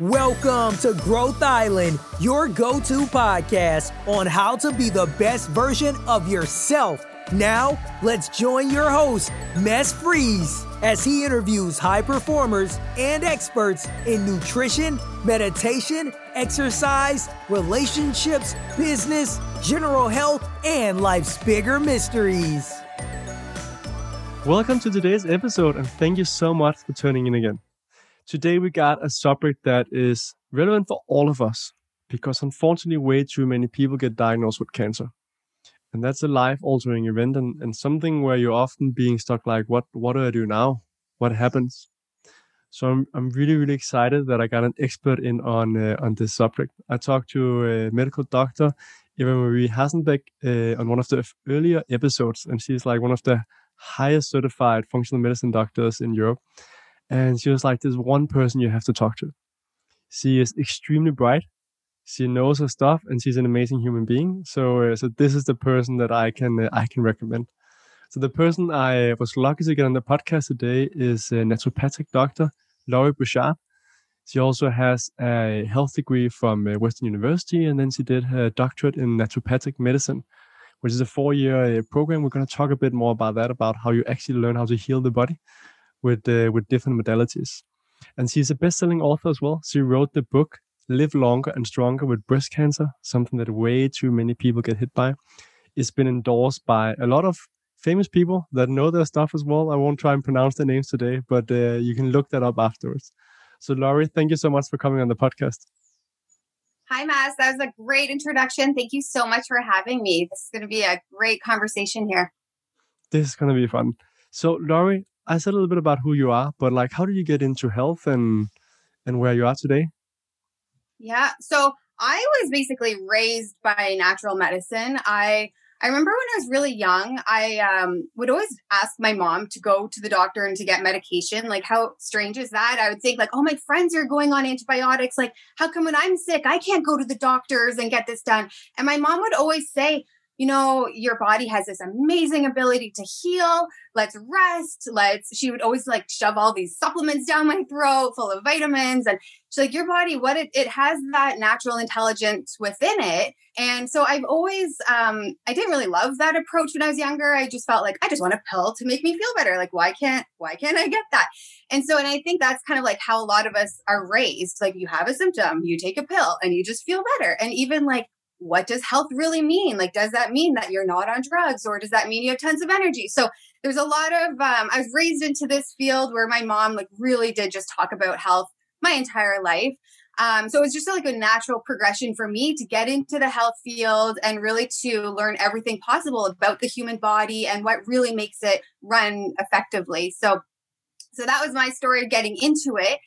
Welcome to Growth Island, your go to podcast on how to be the best version of yourself. Now, let's join your host, Mess Freeze, as he interviews high performers and experts in nutrition, meditation, exercise, relationships, business, general health, and life's bigger mysteries. Welcome to today's episode, and thank you so much for tuning in again. Today, we got a subject that is relevant for all of us because unfortunately, way too many people get diagnosed with cancer. And that's a life altering event and, and something where you're often being stuck like, what, what do I do now? What happens? So I'm, I'm really, really excited that I got an expert in on, uh, on this subject. I talked to a medical doctor, Eva Marie Hasenbeck, uh, on one of the earlier episodes, and she's like one of the highest certified functional medicine doctors in Europe. And she was like, There's one person you have to talk to. She is extremely bright. She knows her stuff and she's an amazing human being. So, uh, so this is the person that I can uh, I can recommend. So the person I was lucky to get on the podcast today is a naturopathic doctor, Laurie Bouchard. She also has a health degree from uh, Western University, and then she did her doctorate in naturopathic medicine, which is a four-year uh, program. We're going to talk a bit more about that, about how you actually learn how to heal the body with uh, with different modalities. And she's a best-selling author as well. She wrote the book "Live Longer and Stronger with Breast Cancer," something that way too many people get hit by. It's been endorsed by a lot of famous people that know their stuff as well. I won't try and pronounce their names today, but uh, you can look that up afterwards. So, Laurie, thank you so much for coming on the podcast. Hi, Mass. That was a great introduction. Thank you so much for having me. This is going to be a great conversation here. This is going to be fun. So, Laurie, I said a little bit about who you are, but like, how did you get into health and and where you are today? Yeah. So I was basically raised by natural medicine. I I remember when I was really young, I um, would always ask my mom to go to the doctor and to get medication. Like, how strange is that? I would think, like, oh, my friends are going on antibiotics. Like, how come when I'm sick, I can't go to the doctors and get this done? And my mom would always say, you know, your body has this amazing ability to heal. Let's rest. Let's, she would always like shove all these supplements down my throat full of vitamins. And she's like, your body, what it, it has that natural intelligence within it. And so I've always, um, I didn't really love that approach when I was younger. I just felt like I just want a pill to make me feel better. Like, why can't, why can't I get that? And so, and I think that's kind of like how a lot of us are raised. Like, you have a symptom, you take a pill and you just feel better. And even like, what does health really mean? Like, does that mean that you're not on drugs or does that mean you have tons of energy? So there's a lot of, um, I was raised into this field where my mom like really did just talk about health my entire life. Um, so it was just like a natural progression for me to get into the health field and really to learn everything possible about the human body and what really makes it run effectively. So, so that was my story of getting into it.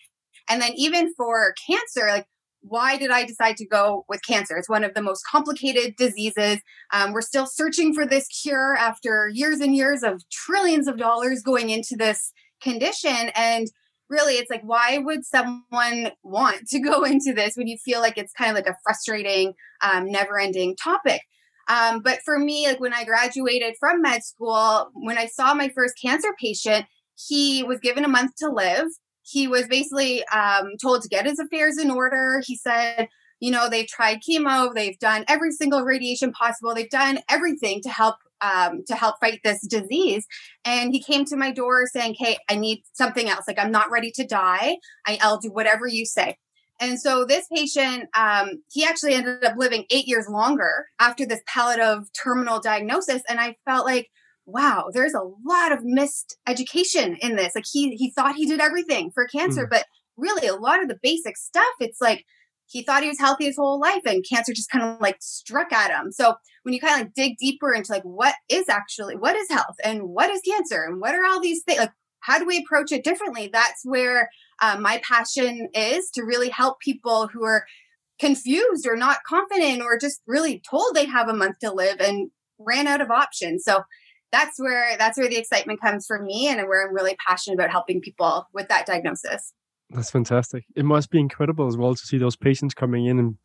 And then even for cancer, like why did I decide to go with cancer? It's one of the most complicated diseases. Um, we're still searching for this cure after years and years of trillions of dollars going into this condition. And really, it's like, why would someone want to go into this when you feel like it's kind of like a frustrating, um, never ending topic? Um, but for me, like when I graduated from med school, when I saw my first cancer patient, he was given a month to live he was basically um, told to get his affairs in order. He said, you know, they've tried chemo, they've done every single radiation possible, they've done everything to help um, to help fight this disease. And he came to my door saying, "Hey, I need something else. Like I'm not ready to die. I, will do whatever you say." And so this patient, um, he actually ended up living eight years longer after this palliative terminal diagnosis. And I felt like wow, there's a lot of missed education in this. Like he he thought he did everything for cancer, mm. but really a lot of the basic stuff, it's like he thought he was healthy his whole life and cancer just kind of like struck at him. So when you kind of like dig deeper into like what is actually what is health and what is cancer and what are all these things like how do we approach it differently? That's where uh, my passion is to really help people who are confused or not confident or just really told they have a month to live and ran out of options. So that's where that's where the excitement comes for me and where I'm really passionate about helping people with that diagnosis. That's fantastic. It must be incredible as well to see those patients coming in and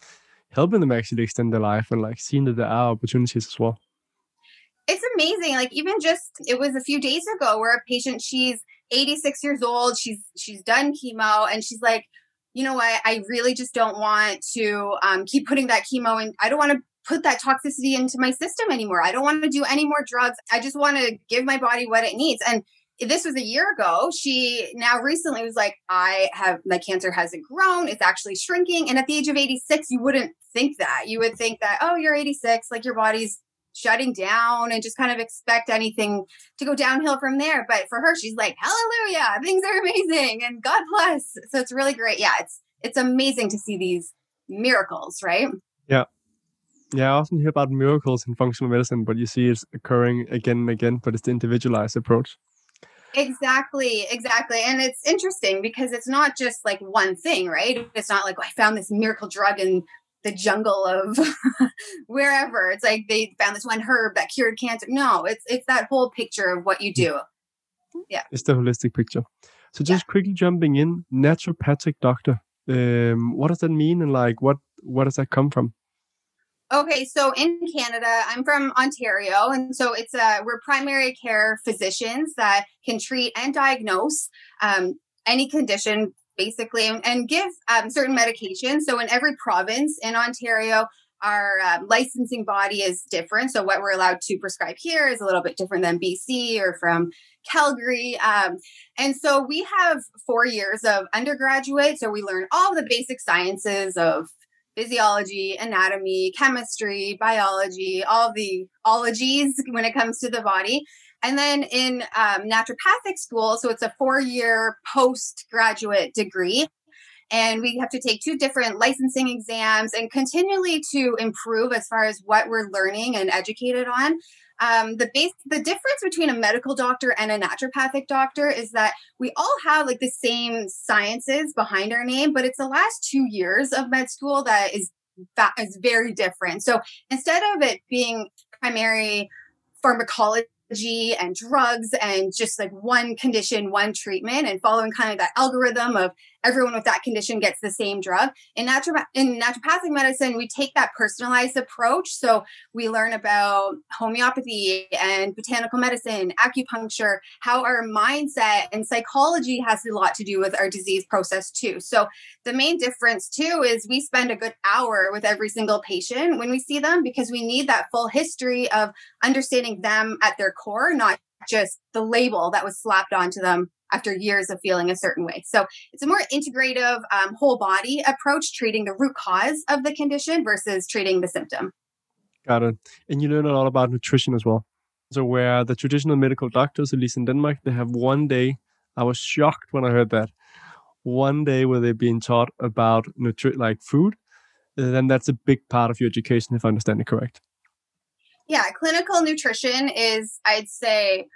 helping them actually extend their life and like seeing that there are opportunities as well. It's amazing. Like even just it was a few days ago where a patient she's 86 years old, she's she's done chemo and she's like you know what, I really just don't want to um, keep putting that chemo in. I don't want to put that toxicity into my system anymore. I don't want to do any more drugs. I just want to give my body what it needs. And this was a year ago. She now recently was like, I have my cancer hasn't grown, it's actually shrinking. And at the age of 86, you wouldn't think that. You would think that, oh, you're 86, like your body's shutting down and just kind of expect anything to go downhill from there. But for her, she's like, hallelujah, things are amazing and God bless. So it's really great. Yeah, it's it's amazing to see these miracles, right? Yeah. Yeah, I often hear about miracles in functional medicine, but you see it's occurring again and again, but it's the individualized approach. Exactly, exactly. And it's interesting because it's not just like one thing, right? It's not like oh, I found this miracle drug in the jungle of wherever. It's like they found this one herb that cured cancer. No, it's it's that whole picture of what you do. Yeah. It's the holistic picture. So just yeah. quickly jumping in, naturopathic doctor. Um, what does that mean and like what what does that come from? Okay, so in Canada, I'm from Ontario, and so it's a we're primary care physicians that can treat and diagnose um, any condition basically and, and give um, certain medications. So in every province in Ontario, our um, licensing body is different. So what we're allowed to prescribe here is a little bit different than BC or from Calgary. Um, and so we have four years of undergraduate. So we learn all the basic sciences of physiology, anatomy, chemistry, biology, all the ologies when it comes to the body. And then in um, naturopathic school, so it's a four year postgraduate degree. And we have to take two different licensing exams and continually to improve as far as what we're learning and educated on. Um, the base, the difference between a medical doctor and a naturopathic doctor is that we all have like the same sciences behind our name, but it's the last two years of med school that is that is very different. So instead of it being primary pharmacology and drugs and just like one condition, one treatment, and following kind of that algorithm of everyone with that condition gets the same drug. In, naturopath- in naturopathic medicine, we take that personalized approach. So we learn about homeopathy and botanical medicine, acupuncture, how our mindset and psychology has a lot to do with our disease process too. So the main difference too is we spend a good hour with every single patient when we see them because we need that full history of understanding them at their core, not just the label that was slapped onto them after years of feeling a certain way. So it's a more integrative, um, whole body approach, treating the root cause of the condition versus treating the symptom. Got it. And you learn a lot about nutrition as well. So where the traditional medical doctors, at least in Denmark, they have one day. I was shocked when I heard that. One day where they're being taught about nutri- like food, then that's a big part of your education, if I understand it correct. Yeah, clinical nutrition is, I'd say,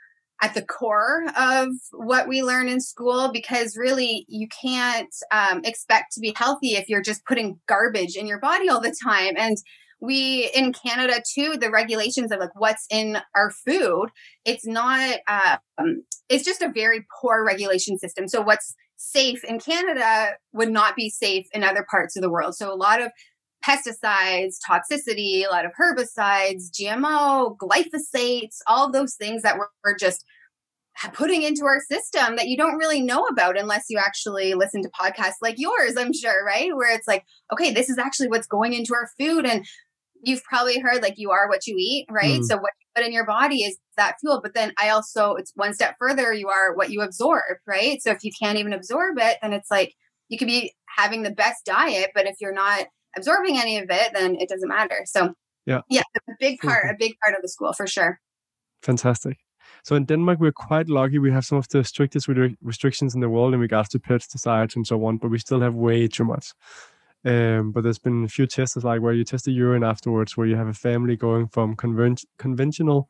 at the core of what we learn in school because really you can't um, expect to be healthy if you're just putting garbage in your body all the time. And we in canada too the regulations of like what's in our food it's not um, it's just a very poor regulation system. So what's safe in canada would not be safe in other parts of the world. So a lot of pesticides, toxicity, a lot of herbicides, GMO, glyphosates, all those things that we're, just putting into our system that you don't really know about unless you actually listen to podcasts like yours, I'm sure, right? Where it's like, okay, this is actually what's going into our food. And you've probably heard like you are what you eat, right? Mm. So what you put in your body is that fuel. But then I also, it's one step further, you are what you absorb, right? So if you can't even absorb it, then it's like you could be having the best diet, but if you're not absorbing any of it, then it doesn't matter. So yeah, yeah, a big part, a big part of the school for sure. Fantastic. So in Denmark, we're quite lucky. We have some of the strictest restrictions in the world in regards to pesticides and so on, but we still have way too much. Um, but there's been a few tests like where you test the urine afterwards, where you have a family going from conven- conventional,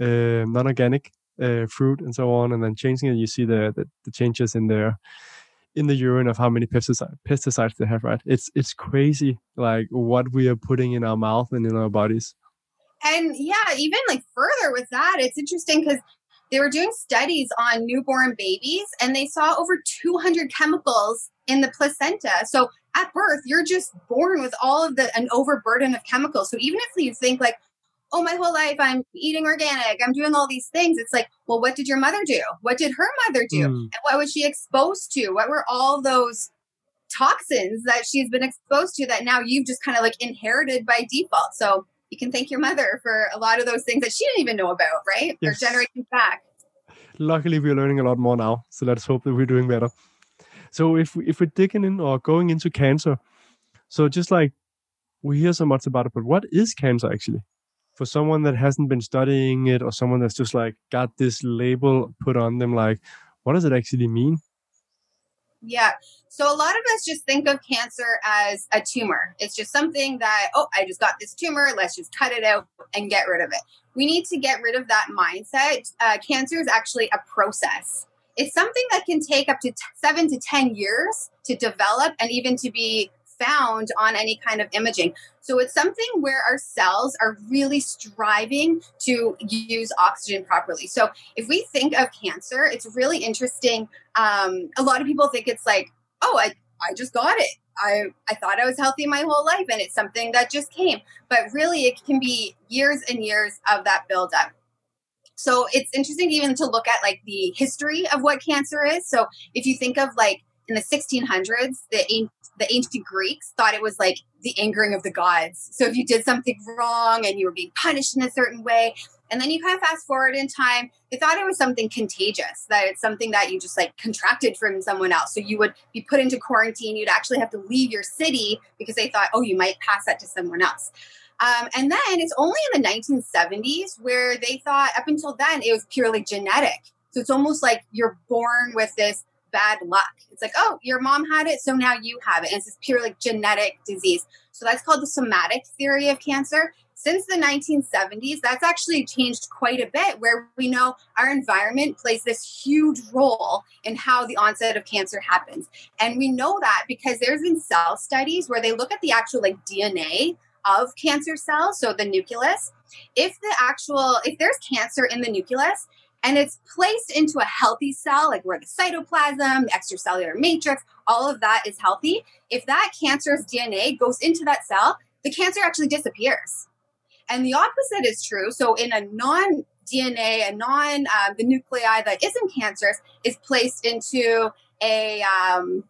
uh, non-organic uh, fruit and so on, and then changing it, you see the, the, the changes in their in the urine of how many pesticide, pesticides they have, right? It's it's crazy, like what we are putting in our mouth and in our bodies. And yeah, even like further with that, it's interesting because they were doing studies on newborn babies and they saw over 200 chemicals in the placenta. So at birth, you're just born with all of the an overburden of chemicals. So even if you think like, oh, my whole life I'm eating organic, I'm doing all these things. It's like, well, what did your mother do? What did her mother do? Mm. And what was she exposed to? What were all those toxins that she's been exposed to that now you've just kind of like inherited by default. So you can thank your mother for a lot of those things that she didn't even know about, right? Yes. They're generations back. Luckily, we're learning a lot more now. So let's hope that we're doing better. So if we, if we're digging in or going into cancer, so just like we hear so much about it, but what is cancer actually? For someone that hasn't been studying it or someone that's just like got this label put on them, like what does it actually mean? Yeah. So a lot of us just think of cancer as a tumor. It's just something that, oh, I just got this tumor. Let's just cut it out and get rid of it. We need to get rid of that mindset. Uh, cancer is actually a process. It's something that can take up to t- seven to 10 years to develop and even to be found on any kind of imaging. So it's something where our cells are really striving to use oxygen properly. So if we think of cancer, it's really interesting. Um, a lot of people think it's like, oh, I, I just got it. I, I thought I was healthy my whole life and it's something that just came. But really, it can be years and years of that buildup. So it's interesting even to look at like the history of what cancer is. So if you think of like in the 1600s, the the ancient Greeks thought it was like the angering of the gods. So if you did something wrong and you were being punished in a certain way, and then you kind of fast forward in time, they thought it was something contagious, that it's something that you just like contracted from someone else. So you would be put into quarantine. You'd actually have to leave your city because they thought, oh, you might pass that to someone else. Um, and then it's only in the 1970s where they thought, up until then, it was purely genetic. So it's almost like you're born with this bad luck. It's like, oh, your mom had it, so now you have it. And it's this pure like genetic disease. So that's called the somatic theory of cancer. Since the 1970s, that's actually changed quite a bit, where we know our environment plays this huge role in how the onset of cancer happens. And we know that because there's been cell studies where they look at the actual like DNA of cancer cells, so the nucleus. If the actual, if there's cancer in the nucleus, and it's placed into a healthy cell, like where the cytoplasm, the extracellular matrix, all of that is healthy. If that cancerous DNA goes into that cell, the cancer actually disappears. And the opposite is true. So in a non DNA, a non um, the nuclei that isn't cancerous is placed into a um,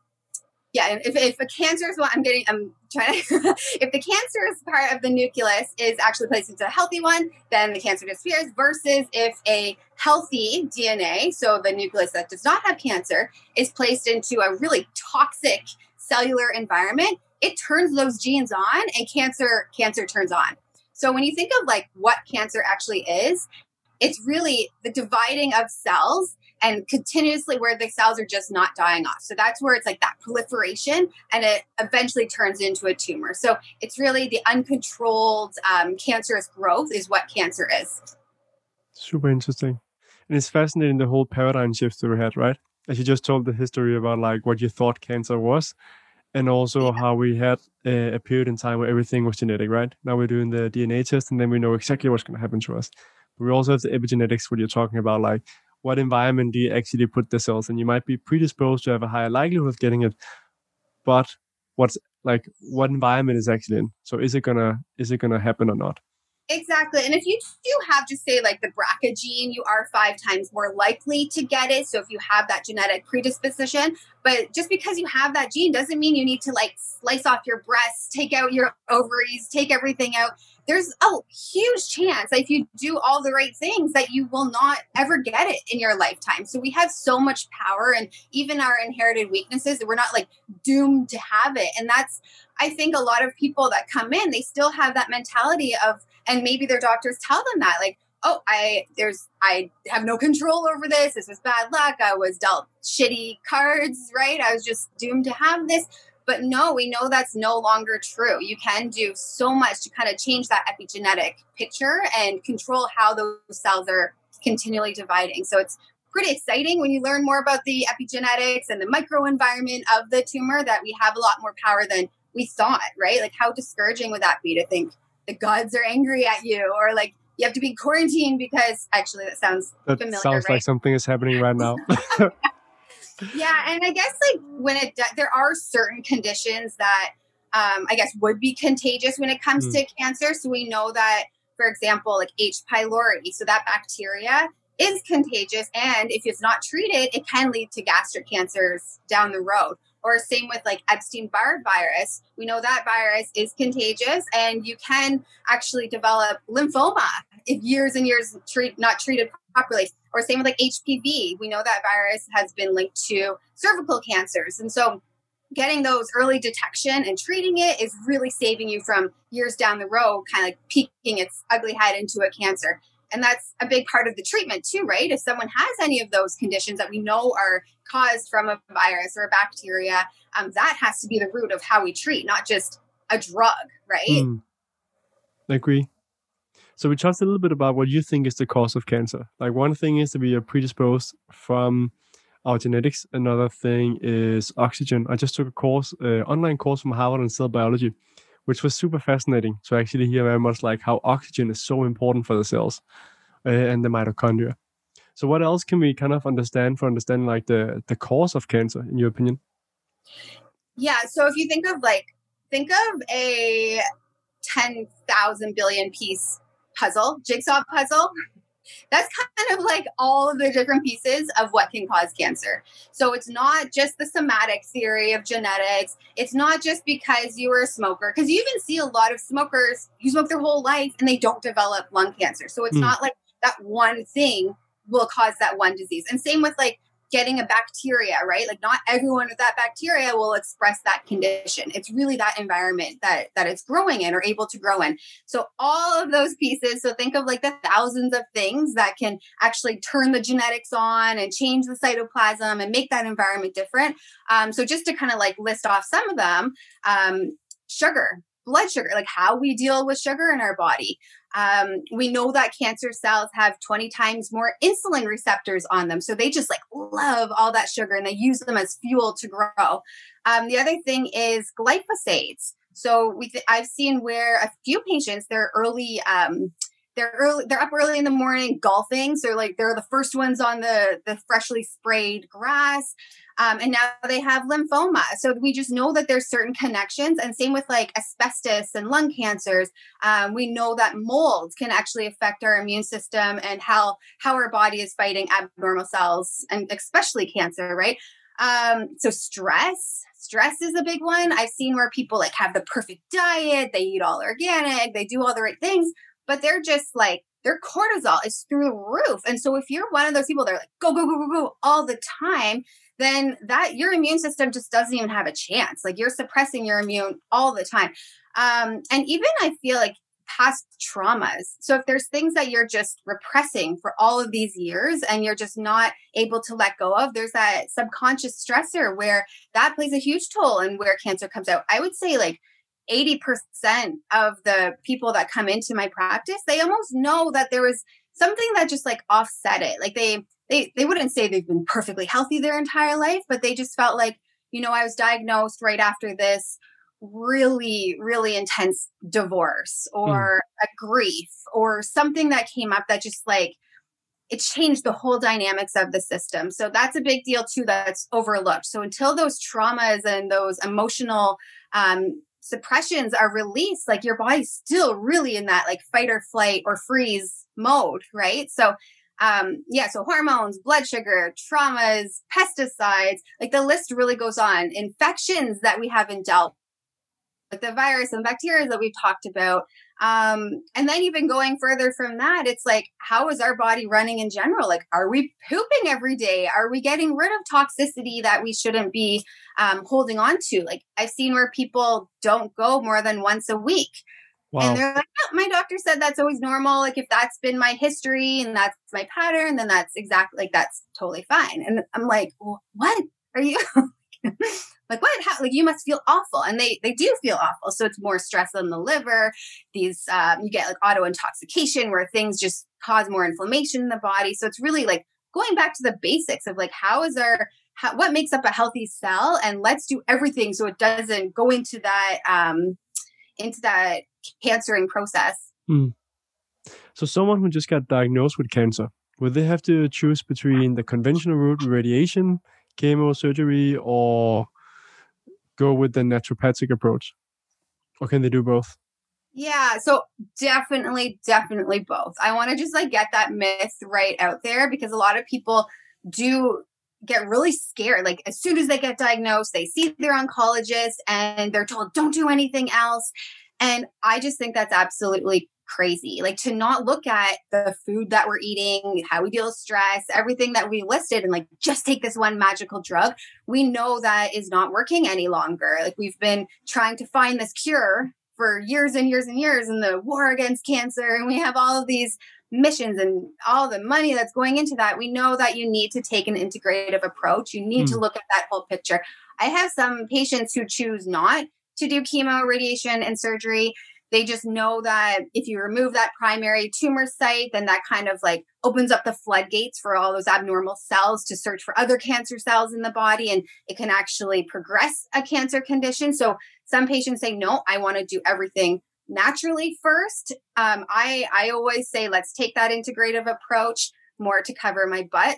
yeah, if, if a is one, I'm getting, I'm trying to, if the cancer is part of the nucleus is actually placed into a healthy one, then the cancer disappears versus if a healthy DNA, so the nucleus that does not have cancer, is placed into a really toxic cellular environment, it turns those genes on and cancer, cancer turns on. So when you think of like what cancer actually is, it's really the dividing of cells and continuously where the cells are just not dying off. So that's where it's like that proliferation and it eventually turns into a tumor. So it's really the uncontrolled um, cancerous growth is what cancer is. Super interesting. And it's fascinating the whole paradigm shift that we had, right? As you just told the history about like what you thought cancer was and also yeah. how we had a, a, period in time where everything was genetic, right? Now we're doing the DNA test and then we know exactly what's going to happen to us. But we also have the epigenetics, what you're talking about, like what environment do you actually put the cells in? You might be predisposed to have a higher likelihood of getting it, but what's like what environment is actually in? So is it gonna is it gonna happen or not? Exactly. And if you do have just say like the BRCA gene, you are five times more likely to get it. So if you have that genetic predisposition, but just because you have that gene doesn't mean you need to like slice off your breasts, take out your ovaries, take everything out there's a huge chance that if you do all the right things that you will not ever get it in your lifetime. So we have so much power and even our inherited weaknesses we're not like doomed to have it. And that's i think a lot of people that come in they still have that mentality of and maybe their doctors tell them that like oh i there's i have no control over this. This was bad luck. I was dealt shitty cards right? I was just doomed to have this but no, we know that's no longer true. You can do so much to kind of change that epigenetic picture and control how those cells are continually dividing. So it's pretty exciting when you learn more about the epigenetics and the microenvironment of the tumor that we have a lot more power than we thought, right? Like how discouraging would that be to think the gods are angry at you or like you have to be quarantined because actually that sounds that familiar. Sounds right? like something is happening right now. yeah, and I guess like when it there are certain conditions that um, I guess would be contagious when it comes mm. to cancer. So we know that, for example, like H. pylori, so that bacteria is contagious, and if it's not treated, it can lead to gastric cancers down the road. Or same with like Epstein Barr virus. We know that virus is contagious and you can actually develop lymphoma if years and years treat not treated Or same with like HPV. We know that virus has been linked to cervical cancers. And so getting those early detection and treating it is really saving you from years down the road, kind of like peeking its ugly head into a cancer. And that's a big part of the treatment too, right? If someone has any of those conditions that we know are caused from a virus or a bacteria, um, that has to be the root of how we treat, not just a drug, right? Mm. I agree. So we talked a little bit about what you think is the cause of cancer. Like one thing is that we are predisposed from our genetics. Another thing is oxygen. I just took a course, uh, online course from Harvard on cell biology, which was super fascinating to actually hear very much like how oxygen is so important for the cells uh, and the mitochondria. So what else can we kind of understand for understanding like the the cause of cancer in your opinion? Yeah, so if you think of like think of a 10,000 billion piece puzzle, jigsaw puzzle, that's kind of like all of the different pieces of what can cause cancer. So it's not just the somatic theory of genetics. It's not just because you were a smoker, because you even see a lot of smokers who smoke their whole life and they don't develop lung cancer. So it's mm. not like that one thing will cause that one disease. And same with like getting a bacteria, right? Like not everyone with that bacteria will express that condition. It's really that environment that that it's growing in or able to grow in. So all of those pieces, so think of like the thousands of things that can actually turn the genetics on and change the cytoplasm and make that environment different. Um, so just to kind of like list off some of them, um, sugar, blood sugar, like how we deal with sugar in our body. Um, we know that cancer cells have 20 times more insulin receptors on them. So they just like love all that sugar and they use them as fuel to grow. Um, the other thing is glyphosates. So we th- I've seen where a few patients, they're early um, they're early they're up early in the morning golfing. So like they're the first ones on the the freshly sprayed grass. Um, and now they have lymphoma. So we just know that there's certain connections. And same with like asbestos and lung cancers. Um, we know that mold can actually affect our immune system and how how our body is fighting abnormal cells and especially cancer right? Um, so stress stress is a big one. I've seen where people like have the perfect diet they eat all organic they do all the right things but they're just like their cortisol is through the roof. And so if you're one of those people that are like go go go go go all the time, then that your immune system just doesn't even have a chance. Like you're suppressing your immune all the time. Um, and even I feel like past traumas. So if there's things that you're just repressing for all of these years and you're just not able to let go of, there's that subconscious stressor where that plays a huge toll and where cancer comes out. I would say like 80% of the people that come into my practice, they almost know that there was something that just like offset it. Like they they they wouldn't say they've been perfectly healthy their entire life, but they just felt like, you know, I was diagnosed right after this really really intense divorce hmm. or mm. a grief or something that came up that just like it changed the whole dynamics of the system. So that's a big deal too that's overlooked. So until those traumas and those emotional um, suppressions are released, like your body's still really in that like fight or flight or freeze mode, right? So um yeah so hormones blood sugar traumas pesticides like the list really goes on infections that we haven't dealt with the virus and bacteria that we've talked about um, and then even going further from that, it's like, how is our body running in general? Like, are we pooping every day? Are we getting rid of toxicity that we shouldn't be um, holding on to? Like, I've seen where people don't go more than once a week. Wow. And they're like, oh, my doctor said that's always normal. Like, if that's been my history and that's my pattern, then that's exactly like that's totally fine. And I'm like, what are you? like what How, like you must feel awful and they they do feel awful so it's more stress on the liver these um, you get like auto intoxication where things just cause more inflammation in the body so it's really like going back to the basics of like how is our how, what makes up a healthy cell and let's do everything so it doesn't go into that um into that cancering process mm. so someone who just got diagnosed with cancer would they have to choose between the conventional route radiation chemo surgery or go with the naturopathic approach? Or can they do both? Yeah, so definitely, definitely both. I want to just like get that myth right out there because a lot of people do get really scared. Like as soon as they get diagnosed, they see their oncologist and they're told, don't do anything else. And I just think that's absolutely crazy. Like to not look at the food that we're eating, how we deal with stress, everything that we listed, and like just take this one magical drug. We know that is not working any longer. Like we've been trying to find this cure for years and years and years in the war against cancer, and we have all of these missions and all the money that's going into that. We know that you need to take an integrative approach. You need mm. to hmm. look at that whole picture. I have some patients who choose not to do chemo, radiation, and surgery they just know that if you remove that primary tumor site, then that kind of like opens up the floodgates for all those abnormal cells to search for other cancer cells in the body and it can actually progress a cancer condition. So some patients say, no, I want to do everything naturally first. Um, I, I always say, let's take that integrative approach more to cover my butt.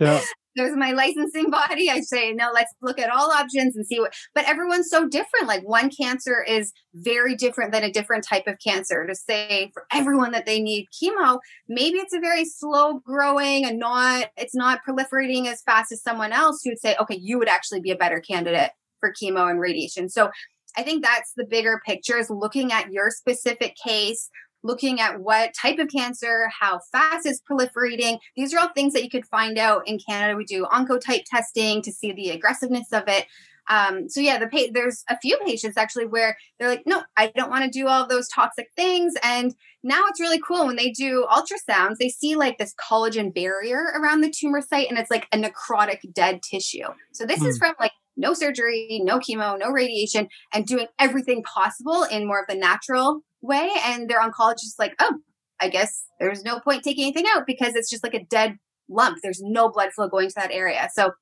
Yeah. there's my licensing body. I say, no, let's look at all options and see what, but everyone's so different. Like one cancer is very different than a different type of cancer. To say for everyone that they need chemo, maybe it's a very slow growing and not, it's not proliferating as fast as someone else who would say, okay, you would actually be a better candidate for chemo and radiation. So I think that's the bigger picture is looking at your specific case, looking at what type of cancer, how fast it's proliferating. These are all things that you could find out in Canada. We do oncotype testing to see the aggressiveness of it. Um, so yeah, the pa- there's a few patients actually where they're like, no, I don't want to do all those toxic things. And now it's really cool when they do ultrasounds, they see like this collagen barrier around the tumor site, and it's like a necrotic dead tissue. So this mm. is hmm. from like no surgery, no chemo, no radiation, and doing everything possible in more of the natural way. And their oncologist is like, oh, I guess there's no point taking anything out because it's just like a dead lump. There's no blood flow going to that area. So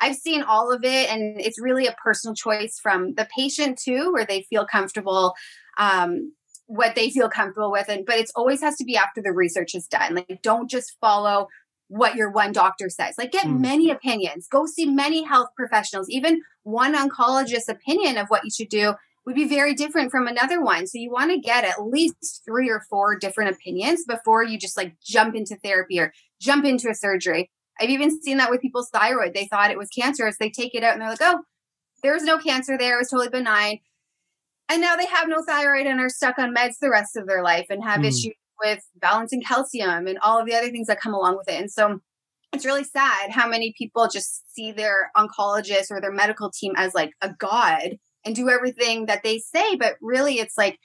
I've seen all of it, and it's really a personal choice from the patient too, where they feel comfortable. Um, what they feel comfortable with and but it always has to be after the research is done like don't just follow what your one doctor says. Like get mm. many opinions. Go see many health professionals. Even one oncologist's opinion of what you should do would be very different from another one. So you want to get at least three or four different opinions before you just like jump into therapy or jump into a surgery. I've even seen that with people's thyroid. They thought it was cancerous. They take it out and they're like, oh, there's no cancer there. It was totally benign. And now they have no thyroid and are stuck on meds the rest of their life and have mm. issues with balancing calcium and all of the other things that come along with it. And so it's really sad how many people just see their oncologist or their medical team as like a god and do everything that they say but really it's like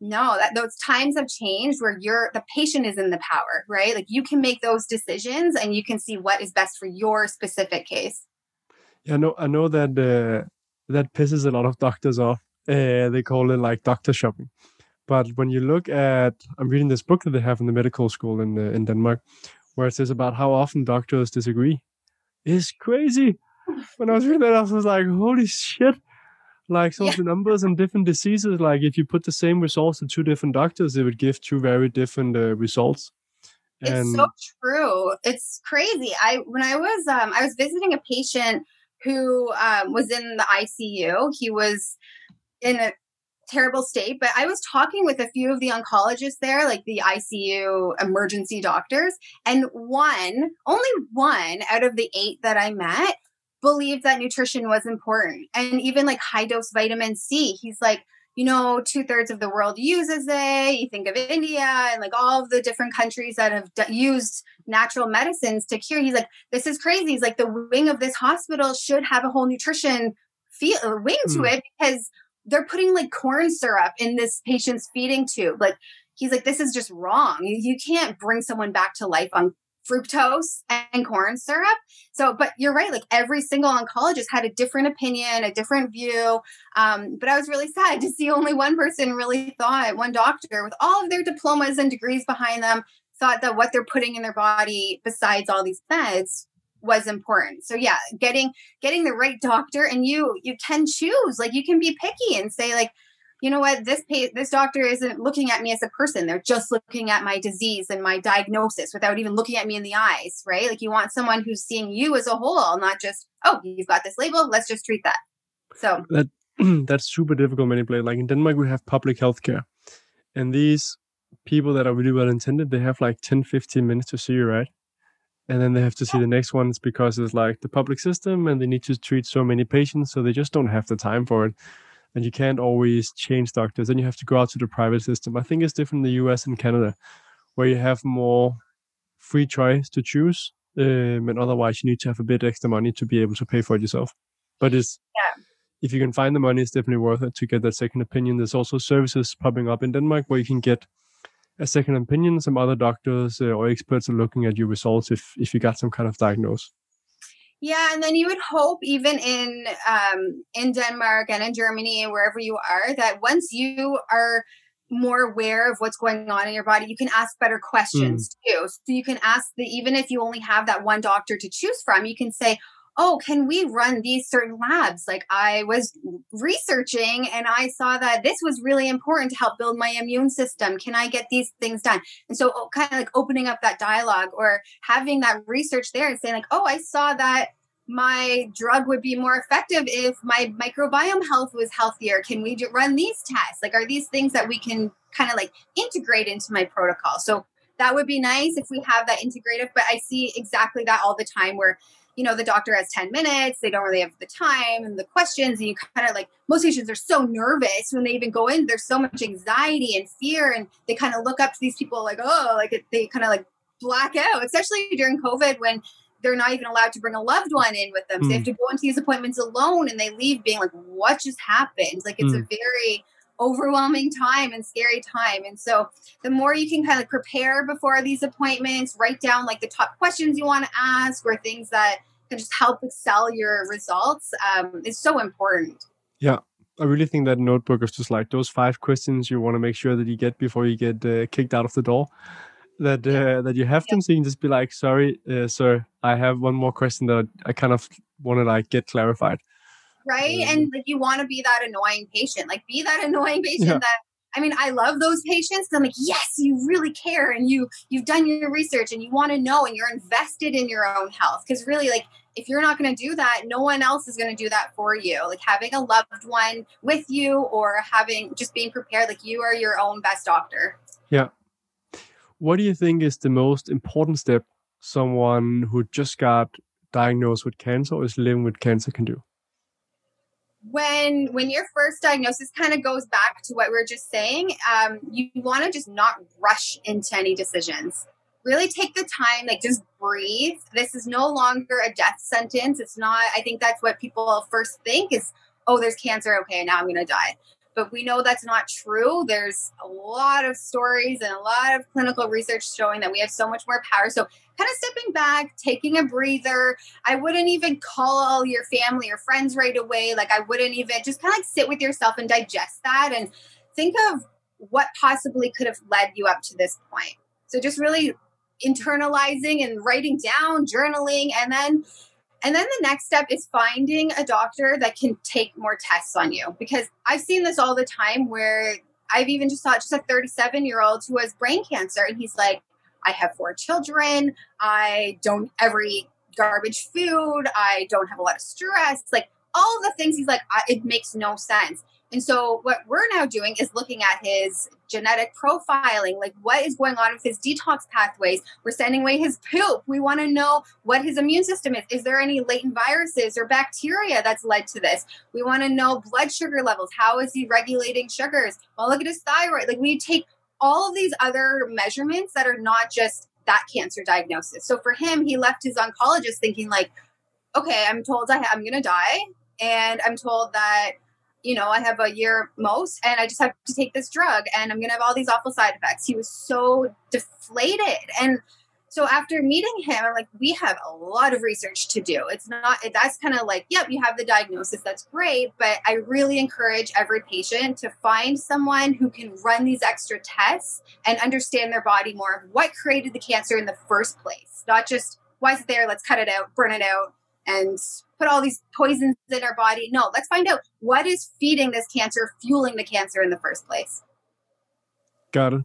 no that those times have changed where you're the patient is in the power right? Like you can make those decisions and you can see what is best for your specific case. Yeah know i know that uh, that pisses a lot of doctors off. Uh, they call it like doctor shopping. But when you look at i'm reading this book that they have in the medical school in uh, in denmark where it says about how often doctors disagree. It's crazy. When i was reading that i was like holy shit like some yeah. of the numbers and different diseases like if you put the same results to two different doctors it would give two very different uh, results. And it's so true. It's crazy. I when i was um i was visiting a patient who um, was in the icu he was in a terrible state but i was talking with a few of the oncologists there like the icu emergency doctors and one only one out of the eight that i met believed that nutrition was important and even like high dose vitamin C. He's like, you know, two thirds of the world uses it. You think of India and like all of the different countries that have d- used natural medicines to cure. He's like, this is crazy. He's like, the wing of this hospital should have a whole nutrition feel wing mm. to hmm. it because they're putting like corn syrup in this patient's feeding tube. Like, he's like, this is just wrong. You, you can't bring someone back to life on fructose and corn syrup. So, but you're right. Like every single oncologist had a different opinion, a different view. Um, but I was really sad to see only one person really thought, one doctor with all of their diplomas and degrees behind them, thought that what they're putting in their body besides all these meds was important. So yeah, getting getting the right doctor and you you can choose. Like you can be picky and say like you know what? This pay, this doctor isn't looking at me as a person. They're just looking at my disease and my diagnosis without even looking at me in the eyes right? Like you want someone who's seeing you as a whole not just oh you've got this label. Let's just treat that. So that that's super difficult Many manipulate like in denmark we have public healthcare and these people that are really well intended they have like 10 15 minutes to see you right? And then they have to see the next ones because it's like the public system and they need to treat so many patients so they just don't have the time for it and you can't always change doctors then you have to go out to the private system i think it's different in the us and canada where you have more free choice to choose um, and otherwise you need to have a bit extra money to be able to pay for it yourself but it's Yeah. if you can find the money it's definitely worth it to get that second opinion there's also services popping up in denmark where you can get a second opinion. Some other doctors uh, or experts are looking at your results if if you got some kind of diagnosis. Yeah, and then you would hope, even in um, in Denmark and in Germany and wherever you are, that once you are more aware of what's going on in your body, you can ask better questions too. So you can ask the even if you only have that one doctor to choose from, you can say, "Oh, can we run these certain labs?" Like I was researching and I saw that this was really important to help build my immune system. Can I get these things done? And so, oh, kind of like opening up that dialogue or having that research there and saying, like, "Oh, I saw that." my drug would be more effective if my microbiome health was healthier. Can we run these tests? Like, are these things that we can kind of like integrate into my protocol? So that would be nice if we have that integrative. But I see exactly that all the time where, you know, the doctor has 10 minutes, they don't really have the time and the questions. And you kind of like, most patients are so nervous when they even go in. There's so much anxiety and fear. And they kind of look up to these people like, oh, like they kind of like black out, especially during COVID when they're not even allowed to bring a loved one in with them. So they have hmm. to go into these appointments alone and they leave being like, what just happened? Like it's a hmm. very overwhelming time and scary time. And so the more you can kind of prepare before these appointments, write down like the top questions you want to ask or things that can just help excel your results um, is so important. Yeah. I really think that notebook is just like those five questions you want to make sure that you get before you get uh, kicked out of the door that uh, that you have them so you can just be like sorry uh, sir i have one more question that i kind of want to like get clarified right Um, and like you want to be that annoying patient like be that annoying patient Yeah. that i mean i love those patients i'm like yes you really care and you you've done your research and you want to know and you're invested in your own health because really like if you're not going to do that no one else is going to do that for you. Like having a loved one with you or having just being prepared like you are your own best doctor. Yeah. what do you think is the most important step someone who just got diagnosed with cancer or is living with cancer can do? When when your first diagnosis kind of goes back to what we were just saying um, you want to just not rush into any decisions really take the time like just breathe. This is no longer a death sentence. It's not i think that's what people first think is oh there's cancer. Okay now i'm gonna die. But we know that's not true. There's a lot of stories and a lot of clinical research showing that we have so much more power. So kind of stepping back taking a breather. I wouldn't even call your family or friends right away. Like I wouldn't even just kind of like sit with yourself and digest that and think of what possibly could have led you up to this point. So just really internalizing and writing down, journaling, and then and then the next step is finding a doctor that can take more tests on you because I've seen this all the time where I've even just saw just a 37 year old who has brain cancer and he's like, I have four children. I don't ever eat garbage food. I don't have a lot of stress. Like all the things he's like, it makes no sense. And so what we're now doing is looking at his genetic profiling, like what is going on with his detox pathways. We're sending away his poop. We want to know what his immune system is. Is there any latent viruses or bacteria that's led to this? We want to know blood sugar levels. How is he regulating sugars? Well, look at his thyroid. Like we take all of these other measurements that are not just that cancer diagnosis. So for him, he left his oncologist thinking like, okay, I'm told I, I'm going to die, and I'm told that you know I have a year most, and I just have to take this drug, and I'm going to have all these awful side effects. He was so deflated, and so after meeting him, I'm like, we have a lot of research to do. It's not that's kind of like, yep, you have the diagnosis, that's great, but I really encourage every patient to find someone who can run these extra tests and understand their body more of what created the cancer in the first place, not just why is it there? Let's cut it out, burn it out, and put all these poisons in our body. No, let's find out what is feeding this cancer, fueling the cancer in the first place. got it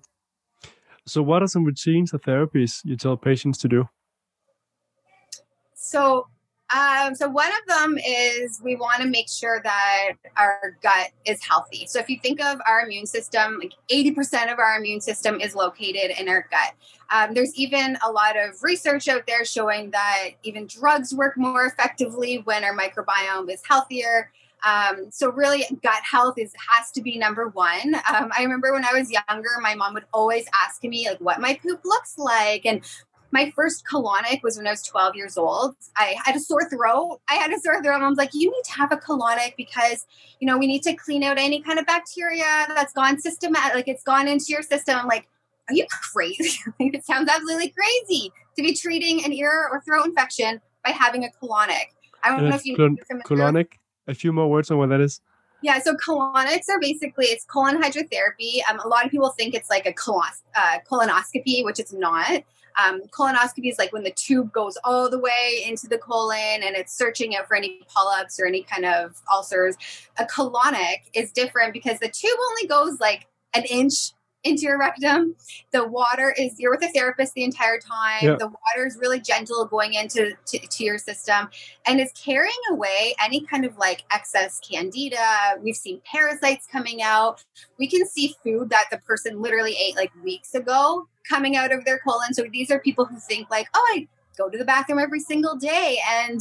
so what are some routines or therapies you tell patients to do So Um, so one of them is we want to make sure that our gut is healthy. So if you think of our immune system, like 80% of our immune system is located in our gut. Um, there's even a lot of research out there showing that even drugs work more effectively when our microbiome is healthier. Um, so really, gut health is has to be number one. Um, I remember when I was younger, my mom would always ask me like what my poop looks like, and my first colonic was when I was 12 years old. I had a sore throat. I had a sore throat. Mom's like, you need to have a colonic because, you know, we need to clean out any kind of bacteria that's gone systematic, like it's gone into your system. I'm like, are you crazy? it sounds absolutely crazy to be treating an ear or throat infection by having a colonic. I don't And know if you colon- colonic. A few more words on what that is. yeah, so colonics are basically it's colon hydrotherapy. Um, a lot of people think it's like a colos- uh, colonoscopy, which it's not. Um, colonoscopy is like when the tube goes all the way into the colon and it's searching out for any polyps or any kind of ulcers. A colonic is different because the tube only goes like an inch into your rectum. The water is you're with a therapist the entire time. The water is really gentle going into to, to your system and is carrying away any kind of like excess candida. We've seen parasites coming out. We can see food that the person literally ate like weeks ago coming out of their colon. So these are people who think like, oh, I go to the bathroom every single day and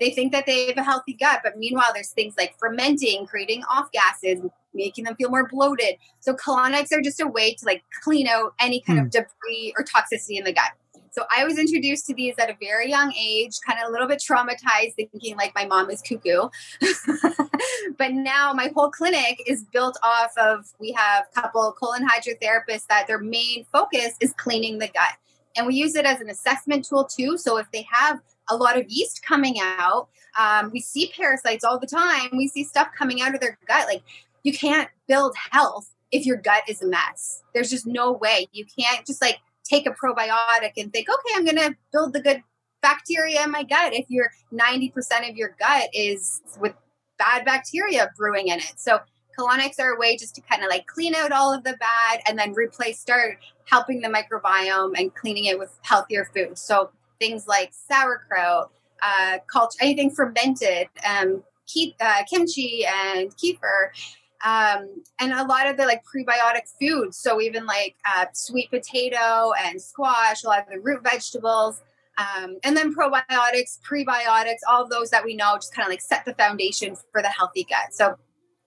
they think that they have a healthy gut. But meanwhile, there's things like fermenting, creating off gases, making them feel more bloated. So colonics are just a way to like clean out any kind of debris or toxicity in the gut. So I was introduced to these at a very young age, kind of a little bit traumatized, thinking like my mom is cuckoo. but now my whole clinic is built off of we have a couple colon hydrotherapists that their main focus is cleaning the gut. And we use it as an assessment tool too. So if they have a lot of yeast coming out, um, we see parasites all the time. We see stuff coming out of their gut. Like you can't build health if your gut is a mess. There's just no way. You can't just like take a probiotic and think, okay, I'm going to build the good bacteria in my gut if your 90% of your gut is with bad bacteria brewing in it. So colonics are a way just to kind of like clean out all of the bad and then replace, start helping the microbiome and cleaning it with healthier food. So things like sauerkraut, uh, culture, anything fermented, um, uh, kimchi and kefir, um, and a lot of the like prebiotic foods. So even like uh, sweet potato and squash, a lot of the root vegetables, um, and then probiotics, prebiotics, all those that we know just kind of like set the foundation for the healthy gut. So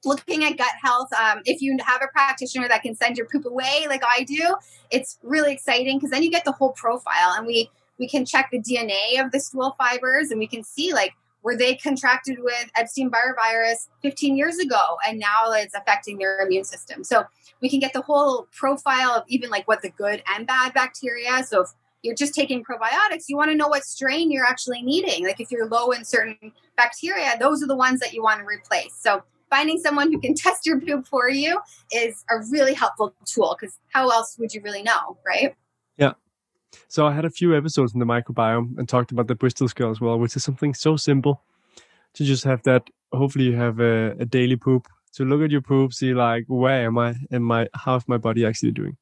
looking at gut health, um, if you have a practitioner that can send your poop away like I do, it's really exciting because then you get the whole profile and we we can check the DNA of the stool fibers and we can see like were they contracted with Epstein-Barr virus 15 years ago and now it's affecting their immune system. So we can get the whole profile of even like what the good and bad bacteria. So if you're just taking probiotics, you want to know what strain you're actually needing. Like if you're low in certain bacteria, those are the ones that you want to replace. So finding someone who can test your poop for you is a really helpful tool because how else would you really know, right? So I had a few episodes in the microbiome and talked about the Bristol scale as well, which is something so simple to just have that. Hopefully, you have a, a daily poop to look at your poop, see like where am I and my how's my body actually doing.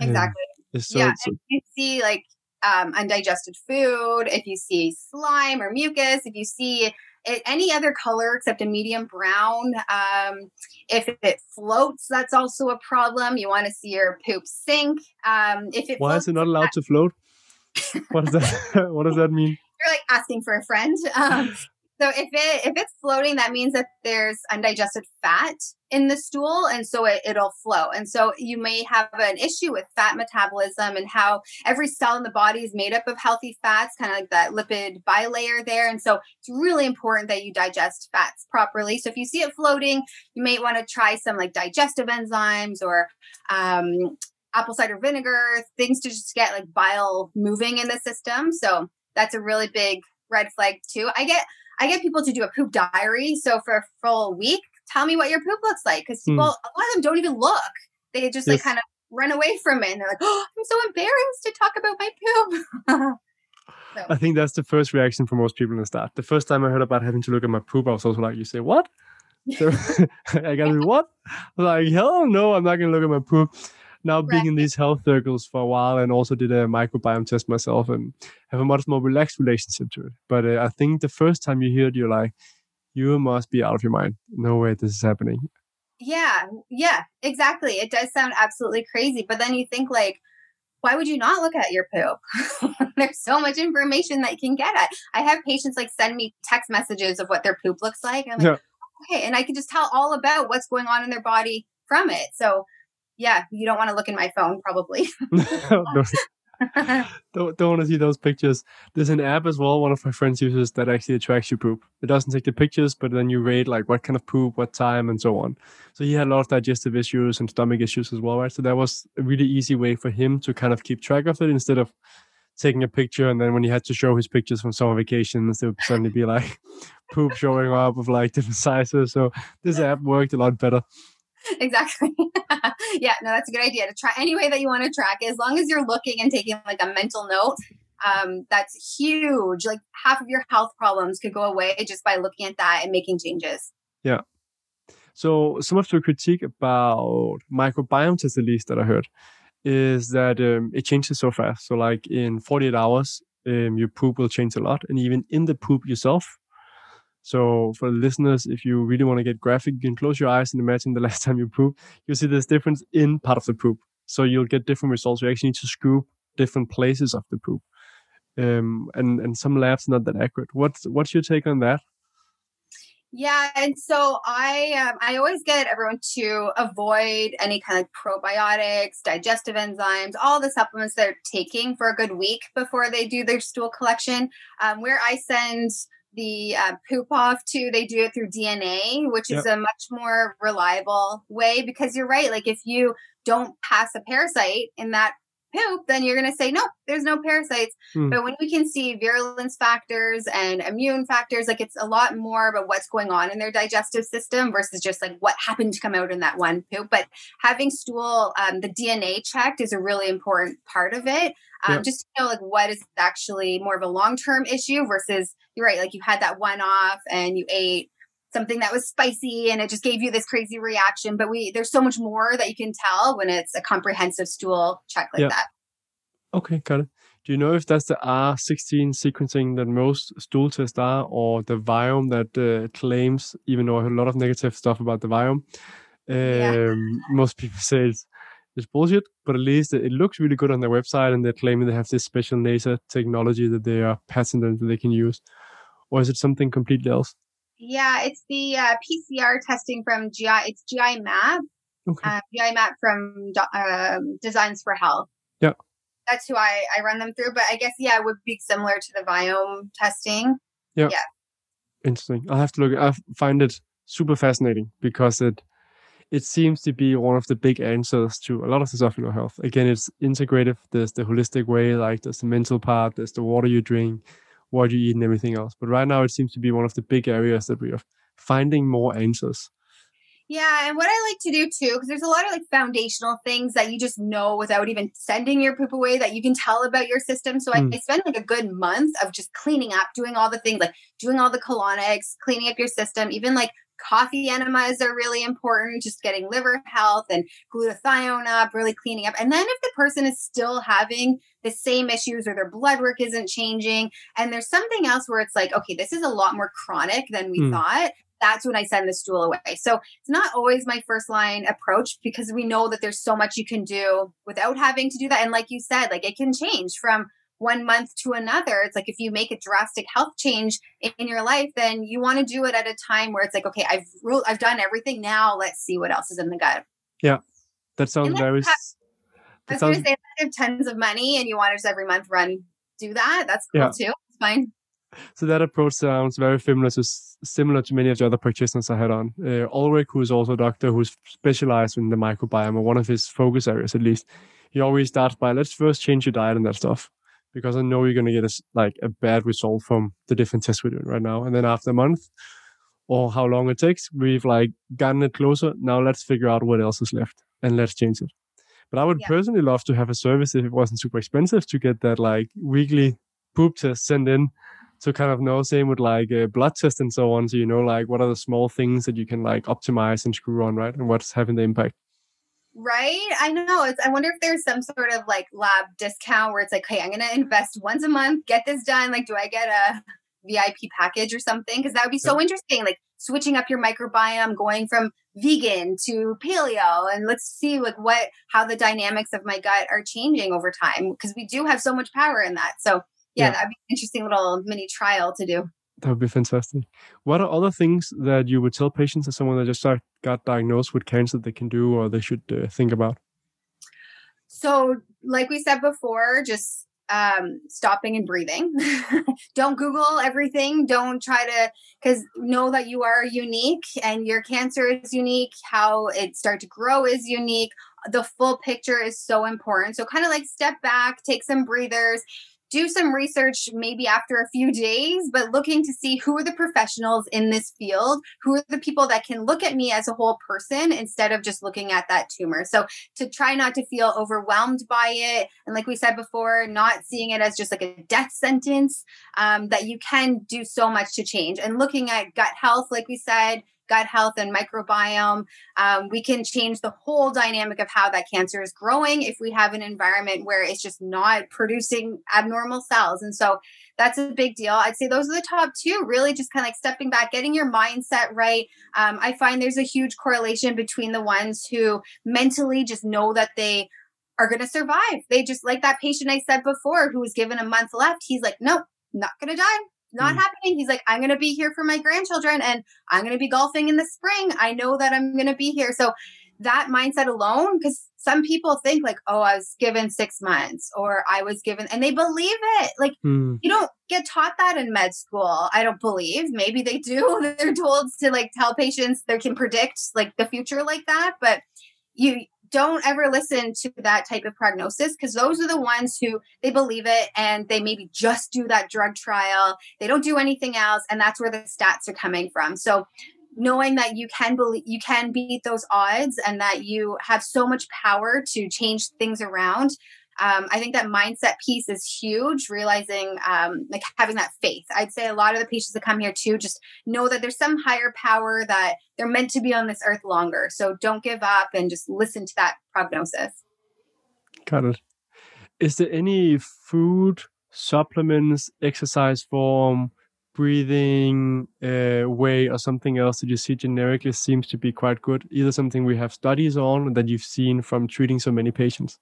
Um, Exactly. it's so, yeah. so If you see like um, undigested food, if you see slime or mucus, if you see any other color except a medium brown, um, if it floats, that's also a problem. You want to see your poop sink. Um, if it why floats, is it not allowed to float? what does that what does that mean? you're like asking for a friend. Um, so if it if it's floating, that means that there's undigested fat in the stool, and so it, it'll flow. And so you may have an issue with fat metabolism and how every cell in the body is made up of healthy fats, kind of like that lipid bilayer there. And so it's really important that you digest fats properly. So if you see it floating, you may want to try some like digestive enzymes or um, apple cider vinegar, things to just get like bile moving in the system. So that's a really big red flag too. I get I get people to do a poop diary. So for a full week, tell me what your poop looks like because people hmm. a lot of them don't even look. They just like kind of run away from it and they're like, oh, I'm so embarrassed to talk about my poop. so, I think that's the first reaction for most people in the start. The first time I heard about having to look at my poop, I was also like, "You say what?" So I got to what? Like, "Hell no, I'm not gonna look at my poop." Now being Right. in these health circles for a while and also did a microbiome test myself and have a much more relaxed relationship to it. But uh, I think the first time you hear it, you're like, you must be out of your mind. No way this is happening. Yeah, yeah, exactly. It does sound absolutely crazy, but then you think like, why would you not look at your poop? There's so much information that you can get at. I have patients like send me text messages of what their poop looks like. I'm like, Yeah. okay, and I can just tell all about what's going on in their body from it. So, yeah, you don't want to look in my phone, probably. Don't don't want to see those pictures. There's an app as well. One of my friends uses that actually tracks your poop. It doesn't take the pictures, but then you rate like what kind of poop, what time, and so on. So he had a lot of digestive issues and stomach issues as well, right? So that was a really easy way for him to kind of keep track of it instead of taking a picture and then when he had to show his pictures from summer vacations, there would suddenly be like poop showing up of like different sizes. So this app worked a lot better. Exactly. yeah, no, that's a good idea to try any way that you want to track. As long as you're looking and taking like a mental note, um, that's huge. Like half of your health problems could go away just by looking at that and making changes. Yeah. So some of the critique about microbiome tests, at least that I heard, is that um, it changes so fast. So like in 48 hours, um, your poop will change a lot, and even in the poop yourself. So for listeners, if you really want to get graphic, you can close your eyes and imagine the last time you poop. You'll see this difference in part of the poop. So you'll get different results. You actually need to scoop different places of the poop. Um, and and some labs not that accurate. What's what's your take on that? Yeah, and so I um, I always get everyone to avoid any kind of probiotics, digestive enzymes, all the supplements they're taking for a good week before they do their stool collection. Um, where I send the uh, poop off too they do it through DNA, which is a much more reliable way. Because you're right, like if you don't pass a parasite in that poop, then you're going to say, no, there's no parasites. Hmm. But when we can see virulence factors and immune factors, like it's a lot more about what's going on in their digestive system versus just like what happened to come out in that one poop. But having stool, um, the DNA checked is a really important part of it. Um, Yeah. Just to know like what is actually more of a long term issue versus you're right, like you had that one off and you ate something that was spicy and it just gave you this crazy reaction. But we there's so much more that you can tell when it's a comprehensive stool check like Yeah. that. Okay, got it. Do you know if that's the R16 sequencing that most stool tests are, or the Viome that uh, claims, even though I heard a lot of negative stuff about the Viome, Yeah. um, most people say it's, it's bullshit, but at least it, looks really good on their website and they're claiming they have this special laser technology that they are patented that they can use. Or is it something completely else? Yeah, it's the uh, PCR testing from GI. It's GI Map. Okay. Uh, GI Map from um, Designs for Health. Yeah. That's who I, I run them through. But I guess, yeah, it would be similar to the Viome testing. Yeah. Yeah. Interesting. I'll have to look. I find it super fascinating because it it seems to be one of the big answers to a lot of the stuff in our health. Again, it's integrative. There's the holistic way, like there's the mental part, there's the water you drink, what you eat, and everything else. But right now, it seems to be one of the big areas that we are finding more answers. Yeah, and what I like to do too, because there's a lot of like foundational things that you just know without even sending your poop away that you can tell about your system. So I, Mm. I spend like a good month of just cleaning up, doing all the things like doing all the colonics, cleaning up your system, even like coffee enemas are really important, just getting liver health and glutathione up, really cleaning up. And then if the person is still having the same issues or their blood work isn't changing, and there's something else where it's like, okay, this is a lot more chronic than we Mm. thought. That's when I send the stool away. So it's not always my first line approach because we know that there's so much you can do without having to do that. And like you said, like it can change from one month to another. It's like if you make a drastic health change in, in your life, then you want to do it at a time where it's like, okay, I've ruled, I've done everything. Now let's see what else is in the gut. Yeah, that sounds very. you have- s- I was going sounds to say, if you have tons of money and you want to just every month run, do that. That's cool Yeah. too. It's fine. So that approach sounds very similar to similar to many of the other practitioners I had on. Uh, Ulrich, who is also a doctor who's specialized in the microbiome, or one of his focus areas at least, he always starts by let's first change your diet and that stuff, because I know you're going to get a, like a bad result from the different tests we're doing right now. And then after a month, or how long it takes, we've like gotten it closer. Now let's figure out what else is left and let's change it. But I would Yeah. personally love to have a service if it wasn't super expensive to get that like weekly poop test sent in to kind of know same with like uh, blood test and so on so you know like what are the small things that you can like optimize and screw on right and what's having the impact Right? I know. It's I wonder if there's some sort of like lab discount where it's like, hey, I'm gonna invest once a month, get this done. Like, do I get a VIP package or something? Because that would be so interesting. Like switching up your microbiome, going from vegan to paleo, and let's see like what how the dynamics of my gut are changing over time. Because we do have so much power in that. So yeah, yeah. that'd be an interesting little mini trial to do. That would be fantastic. What are other things that you would tell patients as someone that just got diagnosed with cancer they can do or they should uh, think about? So, like we said before, just um, stopping and breathing. Don't Google everything. Don't try to, because know that you are unique and your cancer is unique. How it start to grow is unique. The full picture is so important. So, kind of like step back, take some breathers, do some research maybe after a few days, but looking to see who are the professionals in this field, who are the people that can look at me as a whole person instead of just looking at that tumor. So to try not to feel overwhelmed by it. And like we said before, not seeing it as just like a death sentence, um, that you can do so much to change. And looking at gut health, like we said, gut health and microbiome. Um, we can change the whole dynamic of how that cancer is growing if we have an environment where it's just not producing abnormal cells. And so that's a big deal. I'd say those are the top two, really just kind of like stepping back, getting your mindset right. Um, I find there's a huge correlation between the ones who mentally just know that they are going to survive. They just, like that patient I said before who was given a month left, he's like, nope, not going to die not mm. happening. He's like, I'm going to be here for my grandchildren and I'm going to be golfing in the spring. I know that I'm going to be here. So that mindset alone, because some people think like, oh, I was given six months or I was given, and they believe it. Like, mm. you don't get taught that in med school. I don't believe. Maybe they do. They're told to like tell patients they can predict like the future like that. But you, don't ever listen to that type of prognosis because those are the ones who they believe it and they maybe just do that drug trial. They don't do anything else. And that's where the stats are coming from. So knowing that you can believe you can beat those odds and that you have so much power to change things around um, I think that mindset piece is huge, realizing um, like having that faith. I'd say a lot of the patients that come here too just know that there's some higher power that they're meant to be on this earth longer. So don't give up and just listen to that prognosis. Got it. Is there any food, supplements, exercise form, breathing uh, way, or something else that you see generically seems to be quite good? Either something we have studies on that you've seen from treating so many patients?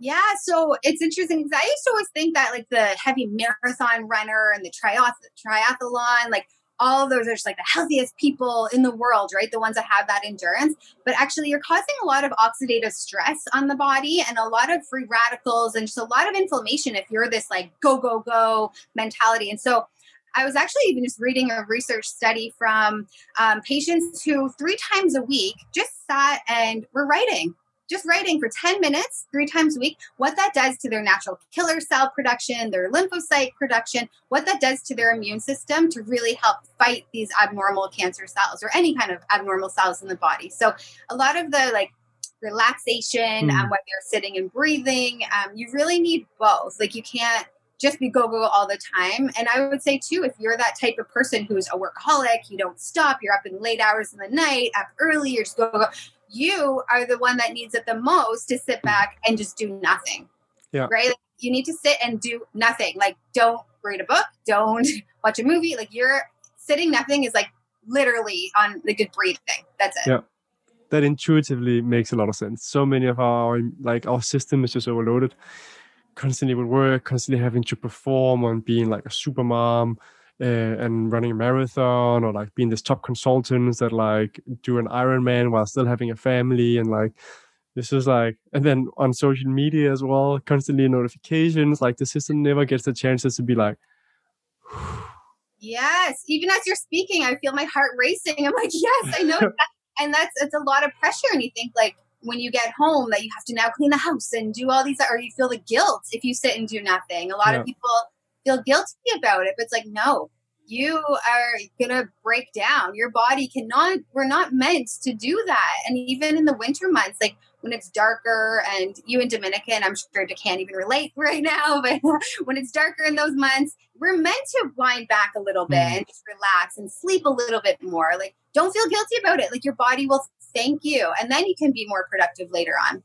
Yeah, so it's interesting because I used to always think that like the heavy marathon runner and the triath- triathlon, like all of those are just like the healthiest people in the world, right? The ones that have that endurance. But actually, you're causing a lot of oxidative stress on the body and a lot of free radicals and just a lot of inflammation if you're this like go, go, go mentality. And so I was actually even just reading a research study from um, patients who three times a week just sat and were writing just writing for 10 minutes three times a week, what that does to their natural killer cell production, their lymphocyte production, what that does to their immune system to really help fight these abnormal cancer cells or any kind of abnormal cells in the body. So, a lot of the like relaxation, mm. um, whether you're sitting and breathing, um, you really need both. Like, you can't just be go go all the time. And I would say too, if you're that type of person who's a workaholic, you don't stop, you're up in late hours in the night, up early, you're just go go you are the one that needs it the most to sit hmm. back and just do nothing. Yeah. Right? Like, you need to sit and do nothing. Like don't read a book, don't watch a movie. Like you're sitting nothing is like literally on the good breathing. That's it. Yeah. That intuitively makes a lot of sense. So many of our um, like our system is just overloaded. Constantly with work, constantly having to perform on being like a super mom, uh, and running a marathon or like being this top consultants that like do an Ironman while still having a family and like this is like and then on social media as well constantly notifications like the system never gets the chances to be like yes even as you're speaking i feel my heart racing i'm like yes i know that. and that's it's a lot of pressure and you think like when you get home that you have to now clean the house and do all these or you feel the guilt if you sit and do nothing a lot yeah. of people feel guilty about it. But it's like, no, you are gonna break down. Your body cannot, we're not meant to do that. And even in the winter months, like when it's darker and you in Dominican, I'm sure you can't even relate right now, but when it's darker in those months, we're meant to wind back a little bit mm. and just relax and sleep a little bit more. Like, don't feel guilty about it. Like, your body will thank you, and then you can be more productive later on.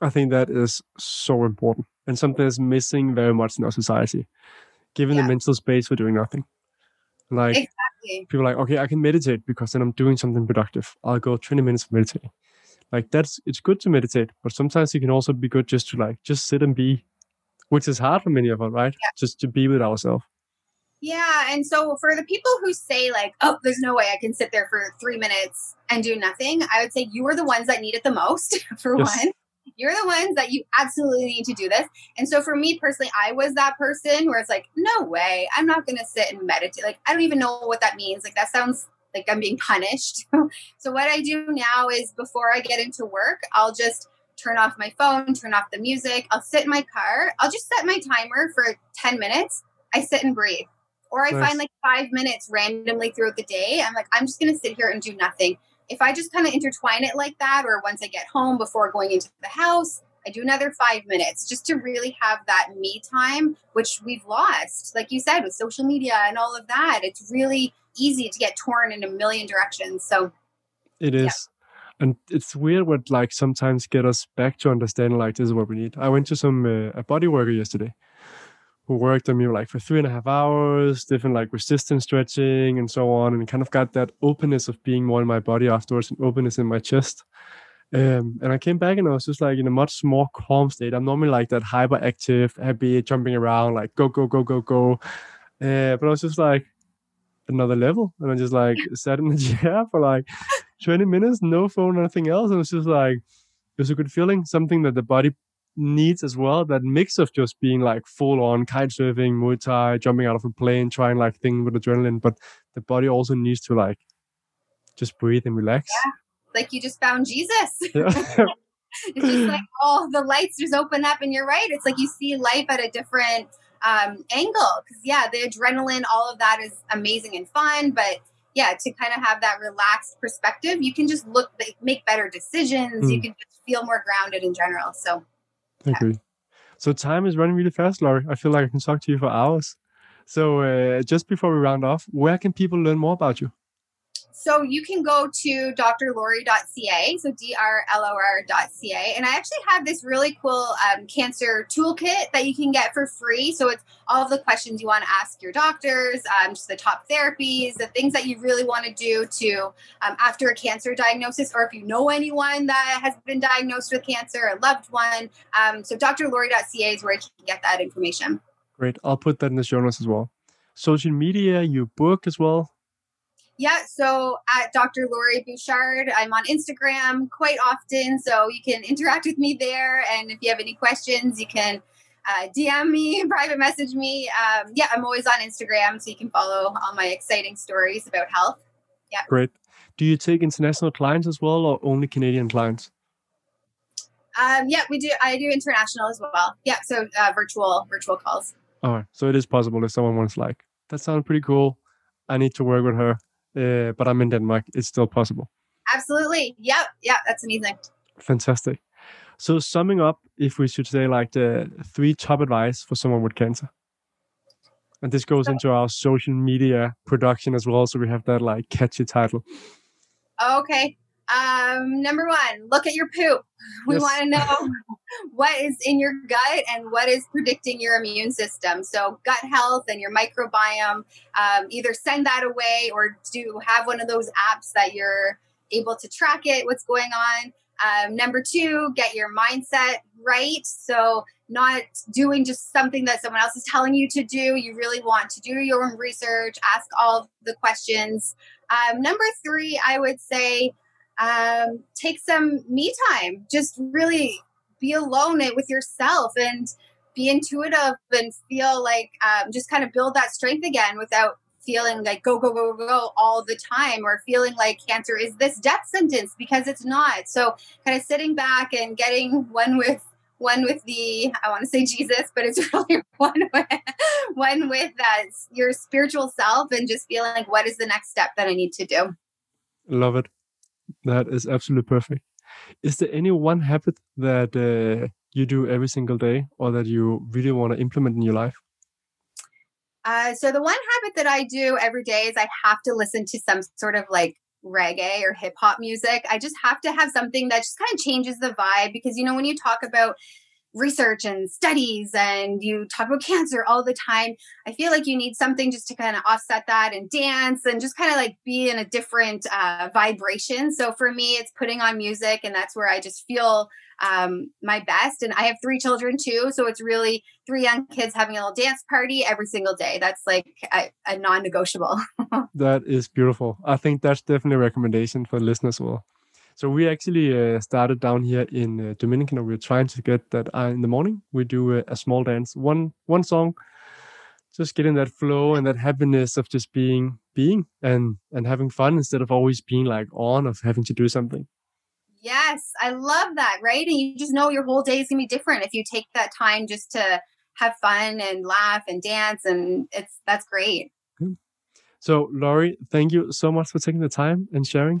I think that is so important and something that's missing very much in our society, given yeah. the mental space for doing nothing. Like, exactly. people like, okay, I can meditate because then I'm doing something productive. I'll go 20 minutes meditating. Like, that's it's good to meditate, but sometimes it can also be good just to like just sit and be which is hard for many of us, right? Yeah. Just to be with ourselves. Yeah. And so for the people who say, like, oh, there's no way I can sit there for three minutes and do nothing, I would say you are the ones that need it the most, for yes. one. You're the ones that you absolutely need to do this. And so for me personally, I was that person where it's like, no way, I'm not going to sit and meditate. Like, I don't even know what that means. Like, that sounds like I'm being punished. so what I do now is before I get into work, I'll just turn off my phone, turn off the music. I'll sit in my car. I'll just set my timer for 10 minutes. I sit and breathe. Or I nice. find like five minutes randomly throughout the day. I'm like, I'm just going to sit here and do nothing. If I just kind of intertwine it like that, or once I get home before going into the house, I do another five minutes just to really have that me time, which we've lost. Like you said, with social media and all of that, it's really easy to get torn in a million directions. So it is and it's weird what like sometimes get us back to understanding like this is what we need. I went to some uh, a body worker yesterday who worked on me like for three and a half hours, different like resistance stretching and so on, and kind of got that openness of being more in my body afterwards and openness in my chest. Um, and I came back and I was just like in a much more calm state. I'm normally like that hyperactive, happy, jumping around, like go, go, go, go, go. Uh, but I was just like another level, and I just like sat in the chair for like 20 minutes, no phone, nothing else. And it's just like, it was a good feeling, something that the body needs as well. That mix of just being like full on kite surfing, Muay Thai, jumping out of a plane, trying like thing with adrenaline, but the body also needs to like just breathe and relax. Yeah. Like you just found Jesus. Yeah. it's just like all the lights just open up and you're right. It's like you see life at a different um, angle. Cause yeah, the adrenaline, all of that is amazing and fun, but yeah, to kind of have that relaxed perspective, you can just look, make better decisions. Mm. You hmm. can just feel more grounded in general. So, I agree. So, time is running really fast, Lori. I feel like I can talk to you for hours. So, uh, just before we round off, where can people learn more about you? So you can go to drlori.ca, so D-R-L-O-R.ca. And I actually have this really cool um, cancer toolkit that you can get for free. So it's all of the questions you want to ask your doctors, um, just the top therapies, the things that you really want to do to um, after a cancer diagnosis, or if you know anyone that has been diagnosed with cancer, a loved one. Um, so drlori.ca is where you can get that information. Great. I'll put that in the show notes as well. Social media, your book as well. Yeah, so at Dr. Lori Bouchard, I'm on Instagram quite often, so you can interact with me there. And if you have any questions, you can uh, DM me, private message me. Um, yeah, I'm always on Instagram, so you can follow all my exciting stories about health. Yeah. Great. Do you take international clients as well, or only Canadian clients? Um, yeah, we do. I do international as well. Yeah, so uh, virtual virtual calls. All right, so it is possible if someone wants like that sounds pretty cool. I need to work with her uh, but I'm in Denmark. It's still possible. Absolutely. Yep. Yeah. That's amazing. Fantastic. So, summing up, if we should say like the three top advice for someone with cancer, and this goes into our social media production as well. So we have that like catchy title. Okay. Um, number one, look at your poop. We yes. want to know what is in your gut and what is predicting your immune system. So, gut health and your microbiome, um, either send that away or do have one of those apps that you're able to track it, what's going on. Um, number two, get your mindset right. So, not doing just something that someone else is telling you to do. You really want to do your own research, ask all the questions. Um, number three, I would say, um, take some me time. Just really be alone with yourself and be intuitive and feel like um, just kind of build that strength again without feeling like go go go go go all the time or feeling like cancer is this death sentence because it's not so kind of sitting back and getting one with one with the I want to say Jesus, but it's really one with one with uh, your spiritual self and just feeling like what is the next step that I need to do. Love it. That is absolutely perfect. Is there any one habit that uh, you do every single day or that you really want to implement in your life? Uh, so the one habit that I do every day is I have to listen to some sort of like reggae or hip hop music. I just have to have something that just kind of changes the vibe because you know when you talk about research and studies and you talk about cancer all the time. I feel like you need something just to kind of offset that and dance and just kind of like be in a different uh, vibration. So for me it's putting on music and that's where i just feel um, my best. And i have three children too so it's really three young kids having a little dance party every single day. That's like a, a non-negotiable. That is beautiful. I think that's definitely a recommendation for listeners well so we actually uh, started down here in uh, Dominican. We're trying to get that uh, in the morning. We do a, a, small dance, one one song, just getting that flow and that happiness of just being being and and having fun instead of always being like on of having to do something. Yes, I love that. Right, and you just know your whole day is gonna be different if you take that time just to have fun and laugh and dance, and it's that's great. So, Lori, thank you so much for taking the time and sharing.